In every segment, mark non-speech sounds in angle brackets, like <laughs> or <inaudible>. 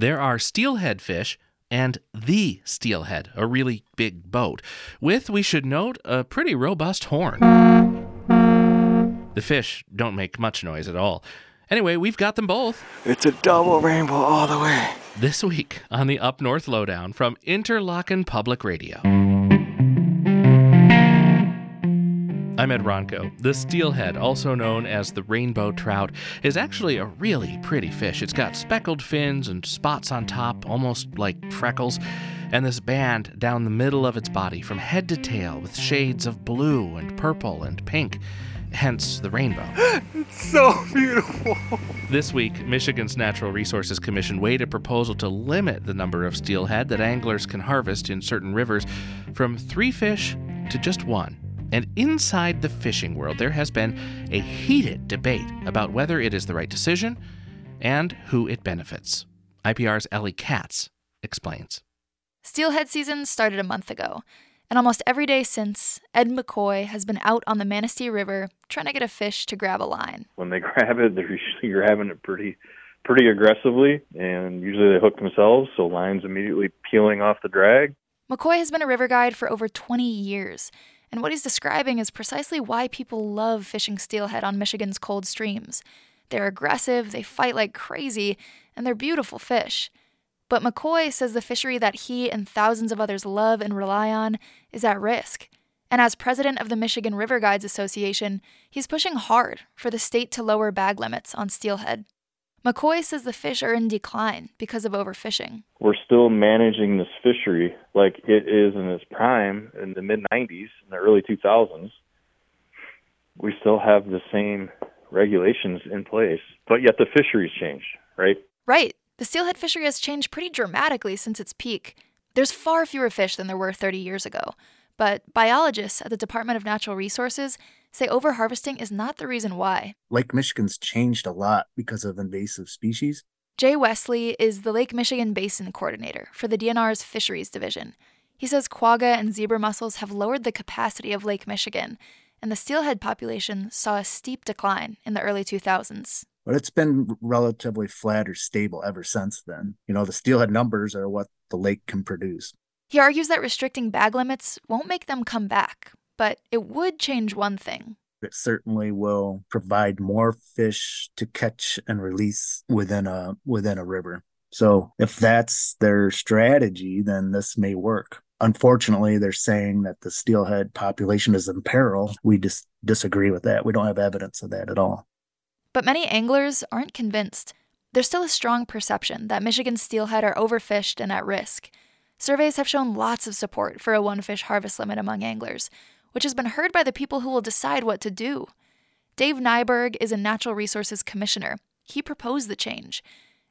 There are steelhead fish and the steelhead, a really big boat, with, we should note, a pretty robust horn. The fish don't make much noise at all. Anyway, we've got them both. It's a double rainbow all the way. This week on the Up North Lowdown from Interlochen Public Radio. I'm Ed Ronco. The steelhead, also known as the rainbow trout, is actually a really pretty fish. It's got speckled fins and spots on top, almost like freckles, and this band down the middle of its body from head to tail with shades of blue and purple and pink hence the rainbow. <gasps> it's so beautiful. This week, Michigan's Natural Resources Commission weighed a proposal to limit the number of steelhead that anglers can harvest in certain rivers from three fish to just one. And inside the fishing world, there has been a heated debate about whether it is the right decision and who it benefits. IPR's Ellie Katz explains. Steelhead season started a month ago, and almost every day since, Ed McCoy has been out on the Manistee River trying to get a fish to grab a line. When they <laughs> grab it, they're usually grabbing it pretty pretty aggressively, and usually they hook themselves, so lines immediately peeling off the drag. McCoy has been a river guide for over 20 years, and what he's describing is precisely why people love fishing steelhead on Michigan's cold streams. They're aggressive, they fight like crazy, and they're beautiful fish. But McCoy says the fishery that he and thousands of others love and rely on is at risk. And as president of the Michigan River Guides Association, he's pushing hard for the state to lower bag limits on steelhead. McCoy says the fish are in decline because of overfishing. We're still managing this fishery like it is in its prime in the mid 90s, in the early 2000s. We still have the same regulations in place, but yet the fishery's changed, right? Right. The steelhead fishery has changed pretty dramatically since its peak. There's far fewer fish than there were 30 years ago, but biologists at the Department of Natural Resources say overharvesting is not the reason why. Lake Michigan's changed a lot because of invasive species. Jay Wesley is the Lake Michigan Basin Coordinator for the DNR's Fisheries Division. He says quagga and zebra mussels have lowered the capacity of Lake Michigan, and the steelhead population saw a steep decline in the early 2000s. But it's been relatively flat or stable ever since then. You know, the steelhead numbers are what the lake can produce. He argues that restricting bag limits won't make them come back, but it would change one thing. It certainly will provide more fish to catch and release within a within a river. So if that's their strategy, then this may work. Unfortunately, they're saying that the steelhead population is in peril. We just disagree with that. We don't have evidence of that at all. But many anglers aren't convinced. There's still a strong perception that Michigan steelhead are overfished and at risk. Surveys have shown lots of support for a one fish harvest limit among anglers, which has been heard by the people who will decide what to do. Dave Nyberg is a natural resources commissioner. He proposed the change.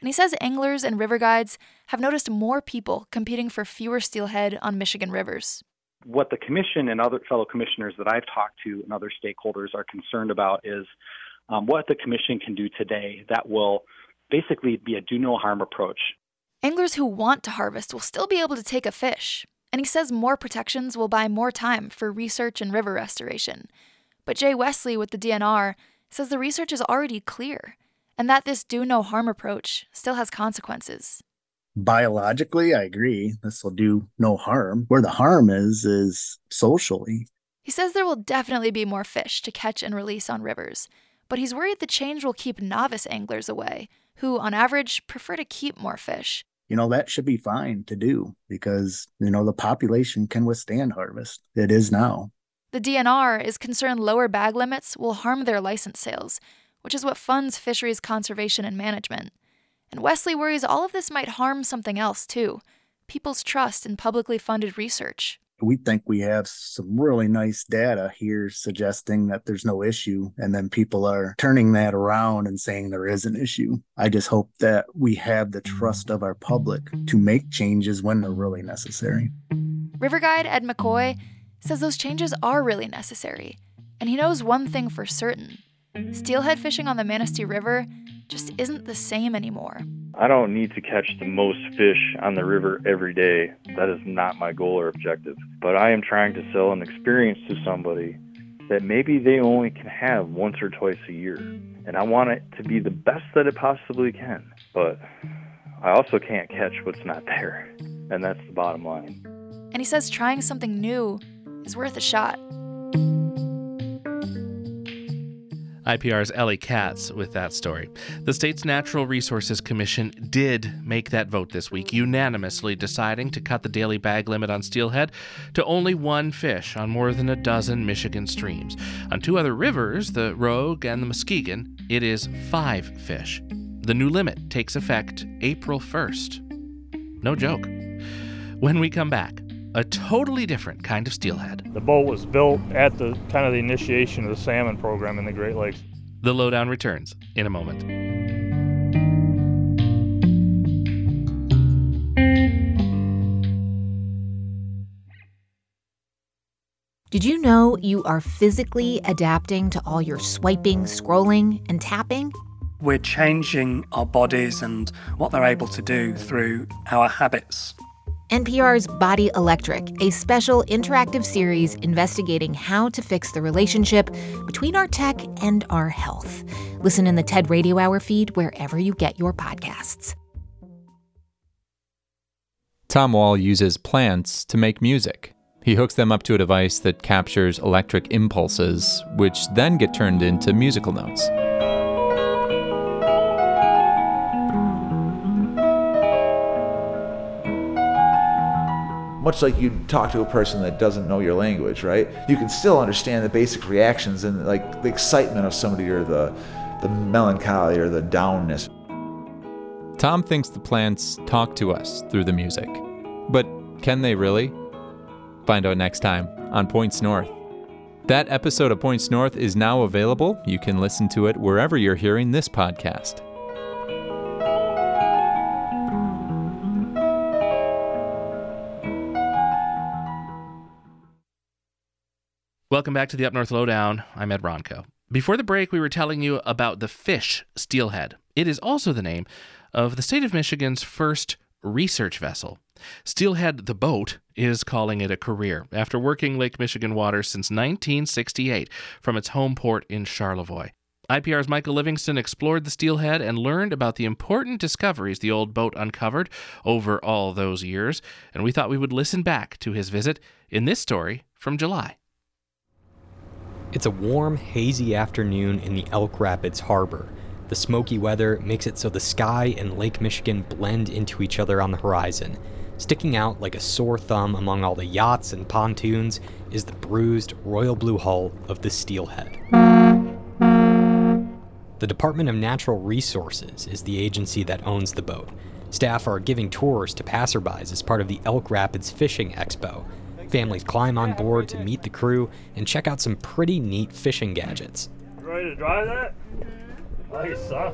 And he says anglers and river guides have noticed more people competing for fewer steelhead on Michigan rivers. What the commission and other fellow commissioners that I've talked to and other stakeholders are concerned about is um, what the commission can do today that will basically be a do no harm approach. Anglers who want to harvest will still be able to take a fish, and he says more protections will buy more time for research and river restoration. But Jay Wesley with the DNR says the research is already clear, and that this do no harm approach still has consequences. Biologically, I agree. This will do no harm. Where the harm is, is socially. He says there will definitely be more fish to catch and release on rivers, but he's worried the change will keep novice anglers away, who, on average, prefer to keep more fish. You know, that should be fine to do because, you know, the population can withstand harvest. It is now. The DNR is concerned lower bag limits will harm their license sales, which is what funds fisheries conservation and management. And Wesley worries all of this might harm something else, too people's trust in publicly funded research we think we have some really nice data here suggesting that there's no issue. And then people are turning that around and saying there is an issue. I just hope that we have the trust of our public to make changes when they're really necessary. River guide Ed McCoy says those changes are really necessary. And he knows one thing for certain steelhead fishing on the Manistee River just isn't the same anymore. I don't need to catch the most fish on the river every day. That is not my goal or objective. But I am trying to sell an experience to somebody that maybe they only can have once or twice a year. And I want it to be the best that it possibly can. But I also can't catch what's not there. And that's the bottom line. And he says trying something new is worth a shot. IPR's Ellie Katz with that story. The state's Natural Resources Commission did make that vote this week, unanimously deciding to cut the daily bag limit on steelhead to only one fish on more than a dozen Michigan streams. On two other rivers, the Rogue and the Muskegon, it is five fish. The new limit takes effect April 1st. No joke. When we come back, a totally different kind of steelhead. The boat was built at the kind of the initiation of the salmon program in the Great Lakes. The lowdown returns in a moment. Did you know you are physically adapting to all your swiping, scrolling, and tapping? We're changing our bodies and what they're able to do through our habits. NPR's Body Electric, a special interactive series investigating how to fix the relationship between our tech and our health. Listen in the TED Radio Hour feed wherever you get your podcasts. Tom Wall uses plants to make music. He hooks them up to a device that captures electric impulses, which then get turned into musical notes. Much like you talk to a person that doesn't know your language, right? You can still understand the basic reactions and like the excitement of somebody or the the melancholy or the downness. Tom thinks the plants talk to us through the music. But can they really? Find out next time on Points North. That episode of Points North is now available. You can listen to it wherever you're hearing this podcast. Welcome back to the Up North Lowdown. I'm Ed Ronco. Before the break, we were telling you about the fish steelhead. It is also the name of the state of Michigan's first research vessel. Steelhead the boat is calling it a career after working Lake Michigan waters since 1968 from its home port in Charlevoix. IPR's Michael Livingston explored the steelhead and learned about the important discoveries the old boat uncovered over all those years, and we thought we would listen back to his visit in this story from July. It's a warm, hazy afternoon in the Elk Rapids harbor. The smoky weather makes it so the sky and Lake Michigan blend into each other on the horizon. Sticking out like a sore thumb among all the yachts and pontoons is the bruised royal blue hull of the Steelhead. The Department of Natural Resources is the agency that owns the boat. Staff are giving tours to passerbys as part of the Elk Rapids Fishing Expo, Families climb on board to meet the crew and check out some pretty neat fishing gadgets. You ready to dry that? Nice, huh?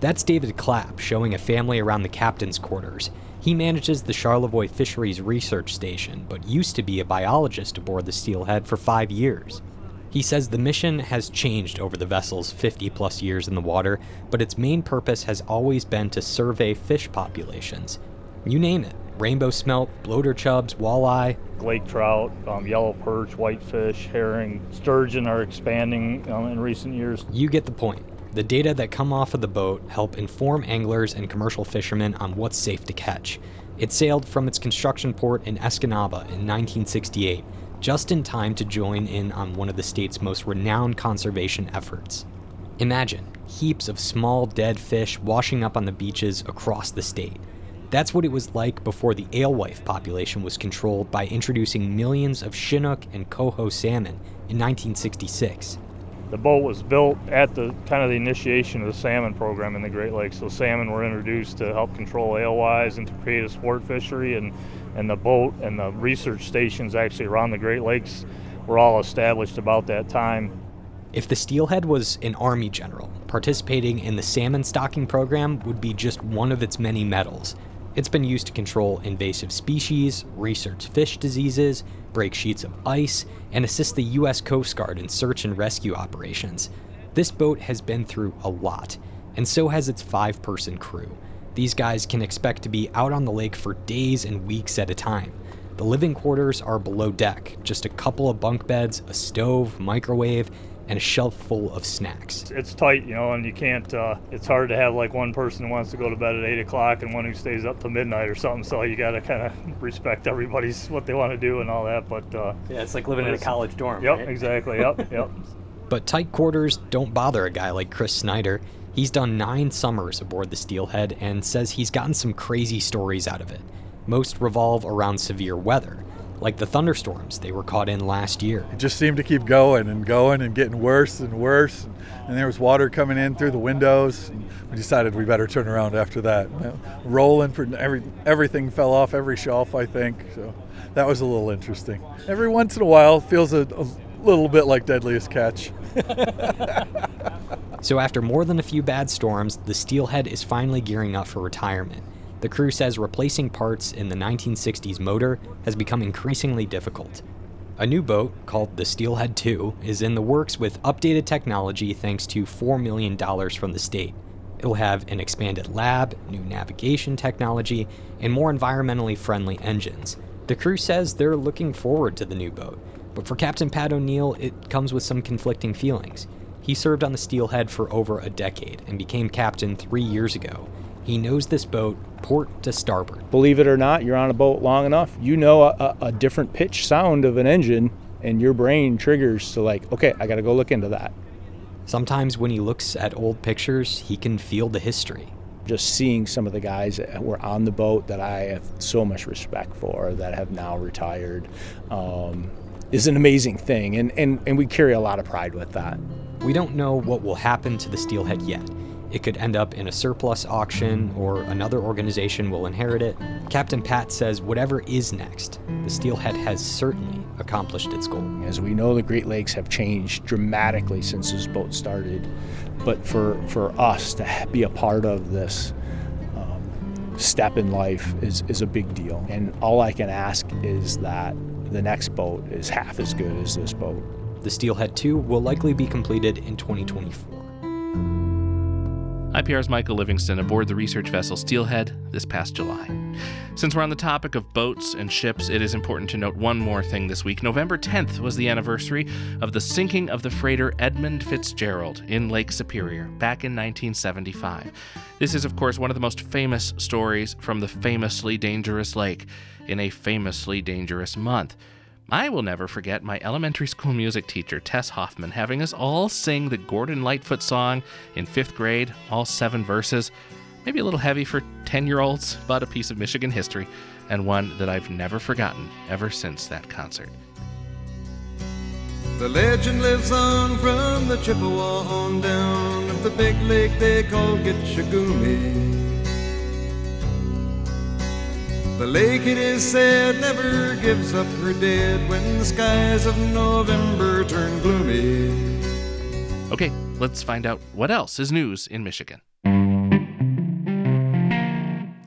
That's David Clapp showing a family around the captain's quarters. He manages the Charlevoix Fisheries Research Station, but used to be a biologist aboard the Steelhead for five years. He says the mission has changed over the vessel's 50 plus years in the water, but its main purpose has always been to survey fish populations. You name it rainbow smelt, bloater chubs, walleye, lake trout, um, yellow perch, whitefish, herring, sturgeon are expanding um, in recent years. You get the point. The data that come off of the boat help inform anglers and commercial fishermen on what's safe to catch. It sailed from its construction port in Escanaba in 1968, just in time to join in on one of the state's most renowned conservation efforts. Imagine heaps of small dead fish washing up on the beaches across the state. That's what it was like before the alewife population was controlled by introducing millions of Chinook and coho salmon in 1966. The boat was built at the kind of the initiation of the salmon program in the Great Lakes. So salmon were introduced to help control alewives and to create a sport fishery and, and the boat and the research stations actually around the Great Lakes were all established about that time. If the steelhead was an army general, participating in the salmon stocking program would be just one of its many medals. It's been used to control invasive species, research fish diseases, break sheets of ice, and assist the U.S. Coast Guard in search and rescue operations. This boat has been through a lot, and so has its five person crew. These guys can expect to be out on the lake for days and weeks at a time. The living quarters are below deck, just a couple of bunk beds, a stove, microwave, and a shelf full of snacks. It's tight, you know, and you can't, uh, it's hard to have like one person who wants to go to bed at 8 o'clock and one who stays up till midnight or something. So you got to kind of respect everybody's what they want to do and all that. But uh, yeah, it's like living in a college dorm. Yep, right? exactly. Yep, <laughs> yep. But tight quarters don't bother a guy like Chris Snyder. He's done nine summers aboard the Steelhead and says he's gotten some crazy stories out of it. Most revolve around severe weather, like the thunderstorms they were caught in last year. It just seemed to keep going and going and getting worse and worse. And there was water coming in through the windows. We decided we better turn around after that. Rolling for every everything fell off every shelf, I think. So that was a little interesting. Every once in a while, feels a, a little bit like Deadliest Catch. <laughs> so after more than a few bad storms, the Steelhead is finally gearing up for retirement. The crew says replacing parts in the 1960s motor has become increasingly difficult. A new boat, called the Steelhead 2, is in the works with updated technology thanks to $4 million from the state. It'll have an expanded lab, new navigation technology, and more environmentally friendly engines. The crew says they're looking forward to the new boat, but for Captain Pat O'Neill, it comes with some conflicting feelings. He served on the Steelhead for over a decade and became captain three years ago. He knows this boat port to starboard. Believe it or not, you're on a boat long enough, you know a, a different pitch sound of an engine, and your brain triggers to, like, okay, I got to go look into that. Sometimes when he looks at old pictures, he can feel the history. Just seeing some of the guys that were on the boat that I have so much respect for that have now retired um, is an amazing thing, and, and, and we carry a lot of pride with that. We don't know what will happen to the Steelhead yet. It could end up in a surplus auction or another organization will inherit it. Captain Pat says whatever is next, the Steelhead has certainly accomplished its goal. As we know, the Great Lakes have changed dramatically since this boat started. But for, for us to be a part of this um, step in life is, is a big deal. And all I can ask is that the next boat is half as good as this boat. The Steelhead 2 will likely be completed in 2024. IPR's Michael Livingston aboard the research vessel Steelhead this past July. Since we're on the topic of boats and ships, it is important to note one more thing this week. November 10th was the anniversary of the sinking of the freighter Edmund Fitzgerald in Lake Superior back in 1975. This is, of course, one of the most famous stories from the famously dangerous lake in a famously dangerous month. I will never forget my elementary school music teacher, Tess Hoffman, having us all sing the Gordon Lightfoot song in fifth grade, all seven verses. Maybe a little heavy for 10 year olds, but a piece of Michigan history, and one that I've never forgotten ever since that concert. The legend lives on from the Chippewa on down of the big lake they call Gitche Gumee. The lake, it is said, never gives up her dead when the skies of November turn gloomy. Okay, let's find out what else is news in Michigan.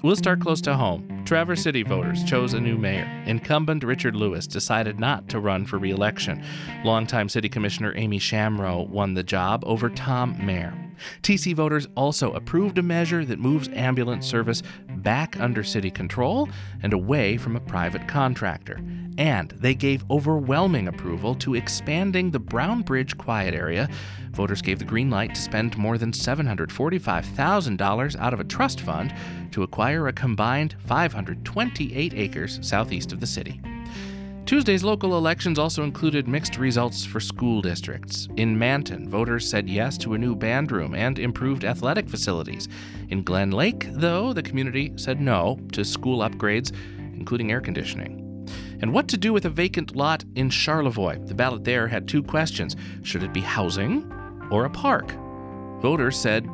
We'll start close to home. Traverse City voters chose a new mayor. Incumbent Richard Lewis decided not to run for re election. Longtime City Commissioner Amy Shamroe won the job over Tom Mayer. TC voters also approved a measure that moves ambulance service back under city control and away from a private contractor. And they gave overwhelming approval to expanding the Brown Bridge quiet area. Voters gave the green light to spend more than $745,000 out of a trust fund to acquire a combined 528 acres southeast of the city. Tuesday's local elections also included mixed results for school districts. In Manton, voters said yes to a new band room and improved athletic facilities. In Glen Lake, though, the community said no to school upgrades, including air conditioning. And what to do with a vacant lot in Charlevoix? The ballot there had two questions should it be housing or a park? Voters said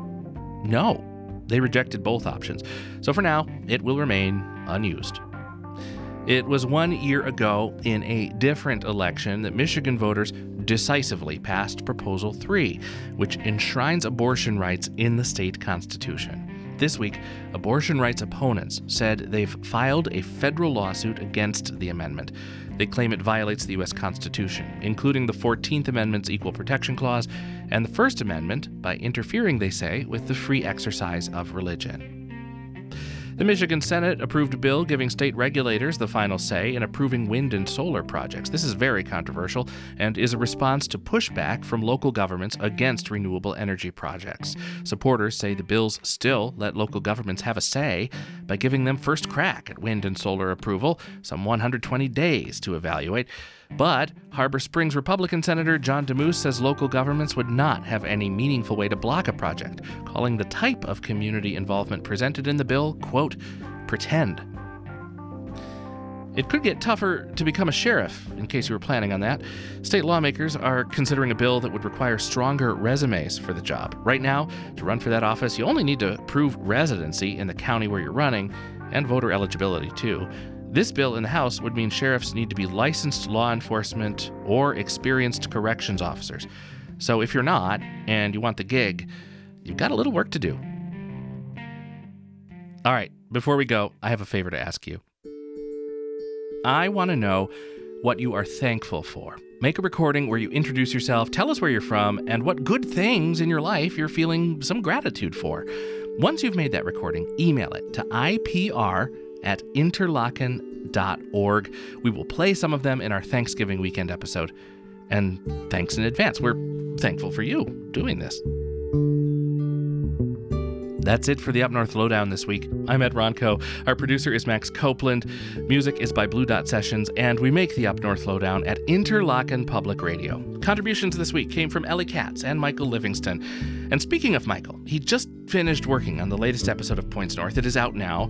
no. They rejected both options. So for now, it will remain unused. It was one year ago in a different election that Michigan voters decisively passed Proposal 3, which enshrines abortion rights in the state constitution. This week, abortion rights opponents said they've filed a federal lawsuit against the amendment. They claim it violates the U.S. Constitution, including the 14th Amendment's Equal Protection Clause and the First Amendment by interfering, they say, with the free exercise of religion. The Michigan Senate approved a bill giving state regulators the final say in approving wind and solar projects. This is very controversial and is a response to pushback from local governments against renewable energy projects. Supporters say the bills still let local governments have a say by giving them first crack at wind and solar approval, some 120 days to evaluate. But Harbor Springs Republican Senator John Damoose says local governments would not have any meaningful way to block a project, calling the type of community involvement presented in the bill, quote, pretend. It could get tougher to become a sheriff, in case you were planning on that. State lawmakers are considering a bill that would require stronger resumes for the job. Right now, to run for that office, you only need to prove residency in the county where you're running and voter eligibility, too. This bill in the House would mean sheriffs need to be licensed law enforcement or experienced corrections officers. So if you're not, and you want the gig, you've got a little work to do. All right, before we go, I have a favor to ask you. I want to know what you are thankful for. Make a recording where you introduce yourself, tell us where you're from, and what good things in your life you're feeling some gratitude for. Once you've made that recording, email it to IPR at interlochen.org. We will play some of them in our Thanksgiving weekend episode. And thanks in advance. We're thankful for you doing this. That's it for the Up North Lowdown this week. I'm Ed Ronco. Our producer is Max Copeland. Music is by Blue Dot Sessions, and we make the Up North Lowdown at Interlochen Public Radio. Contributions this week came from Ellie Katz and Michael Livingston. And speaking of Michael, he just finished working on the latest episode of Points North. It is out now,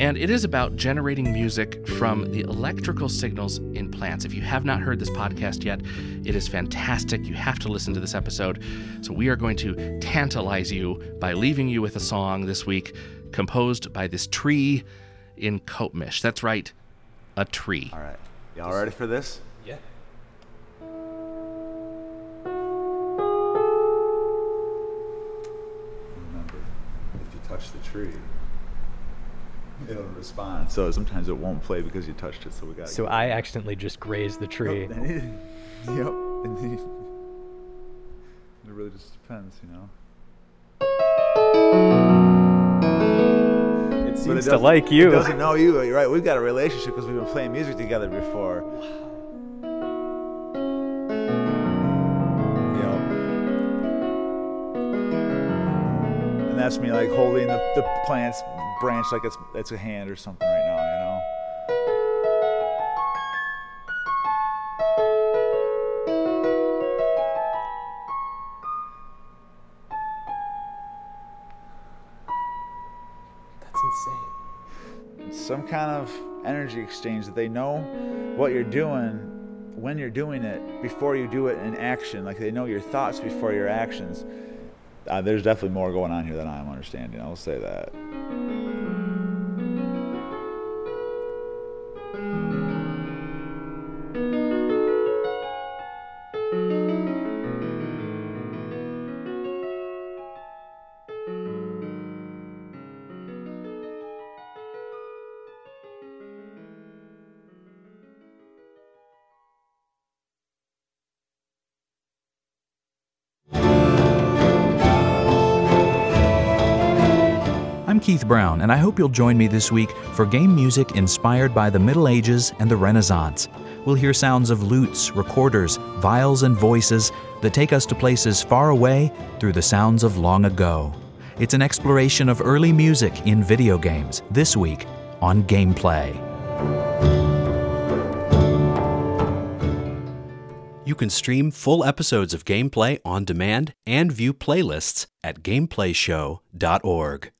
and it is about generating music from the electrical signals in plants. If you have not heard this podcast yet, it is fantastic. You have to listen to this episode. So we are going to tantalize you by leaving you with a song this week composed by this tree in Copemish. That's right, a tree. All right. Y'all ready for this? Touch the tree, it'll respond. So sometimes it won't play because you touched it. So we got. So I accidentally just grazed the tree. <laughs> yep. It really just depends, you know. It seems to like you. It doesn't know you. You're right. We've got a relationship because we've been playing music together before. Yep. That's me like holding the, the plant's branch like it's it's a hand or something right now, you know. That's insane. It's some kind of energy exchange that they know what you're doing when you're doing it before you do it in action. Like they know your thoughts before your actions. Uh, there's definitely more going on here than I'm understanding. I'll say that. Brown, and I hope you'll join me this week for game music inspired by the Middle Ages and the Renaissance. We'll hear sounds of lutes, recorders, viols, and voices that take us to places far away through the sounds of long ago. It's an exploration of early music in video games this week on Gameplay. You can stream full episodes of Gameplay on demand and view playlists at gameplayshow.org.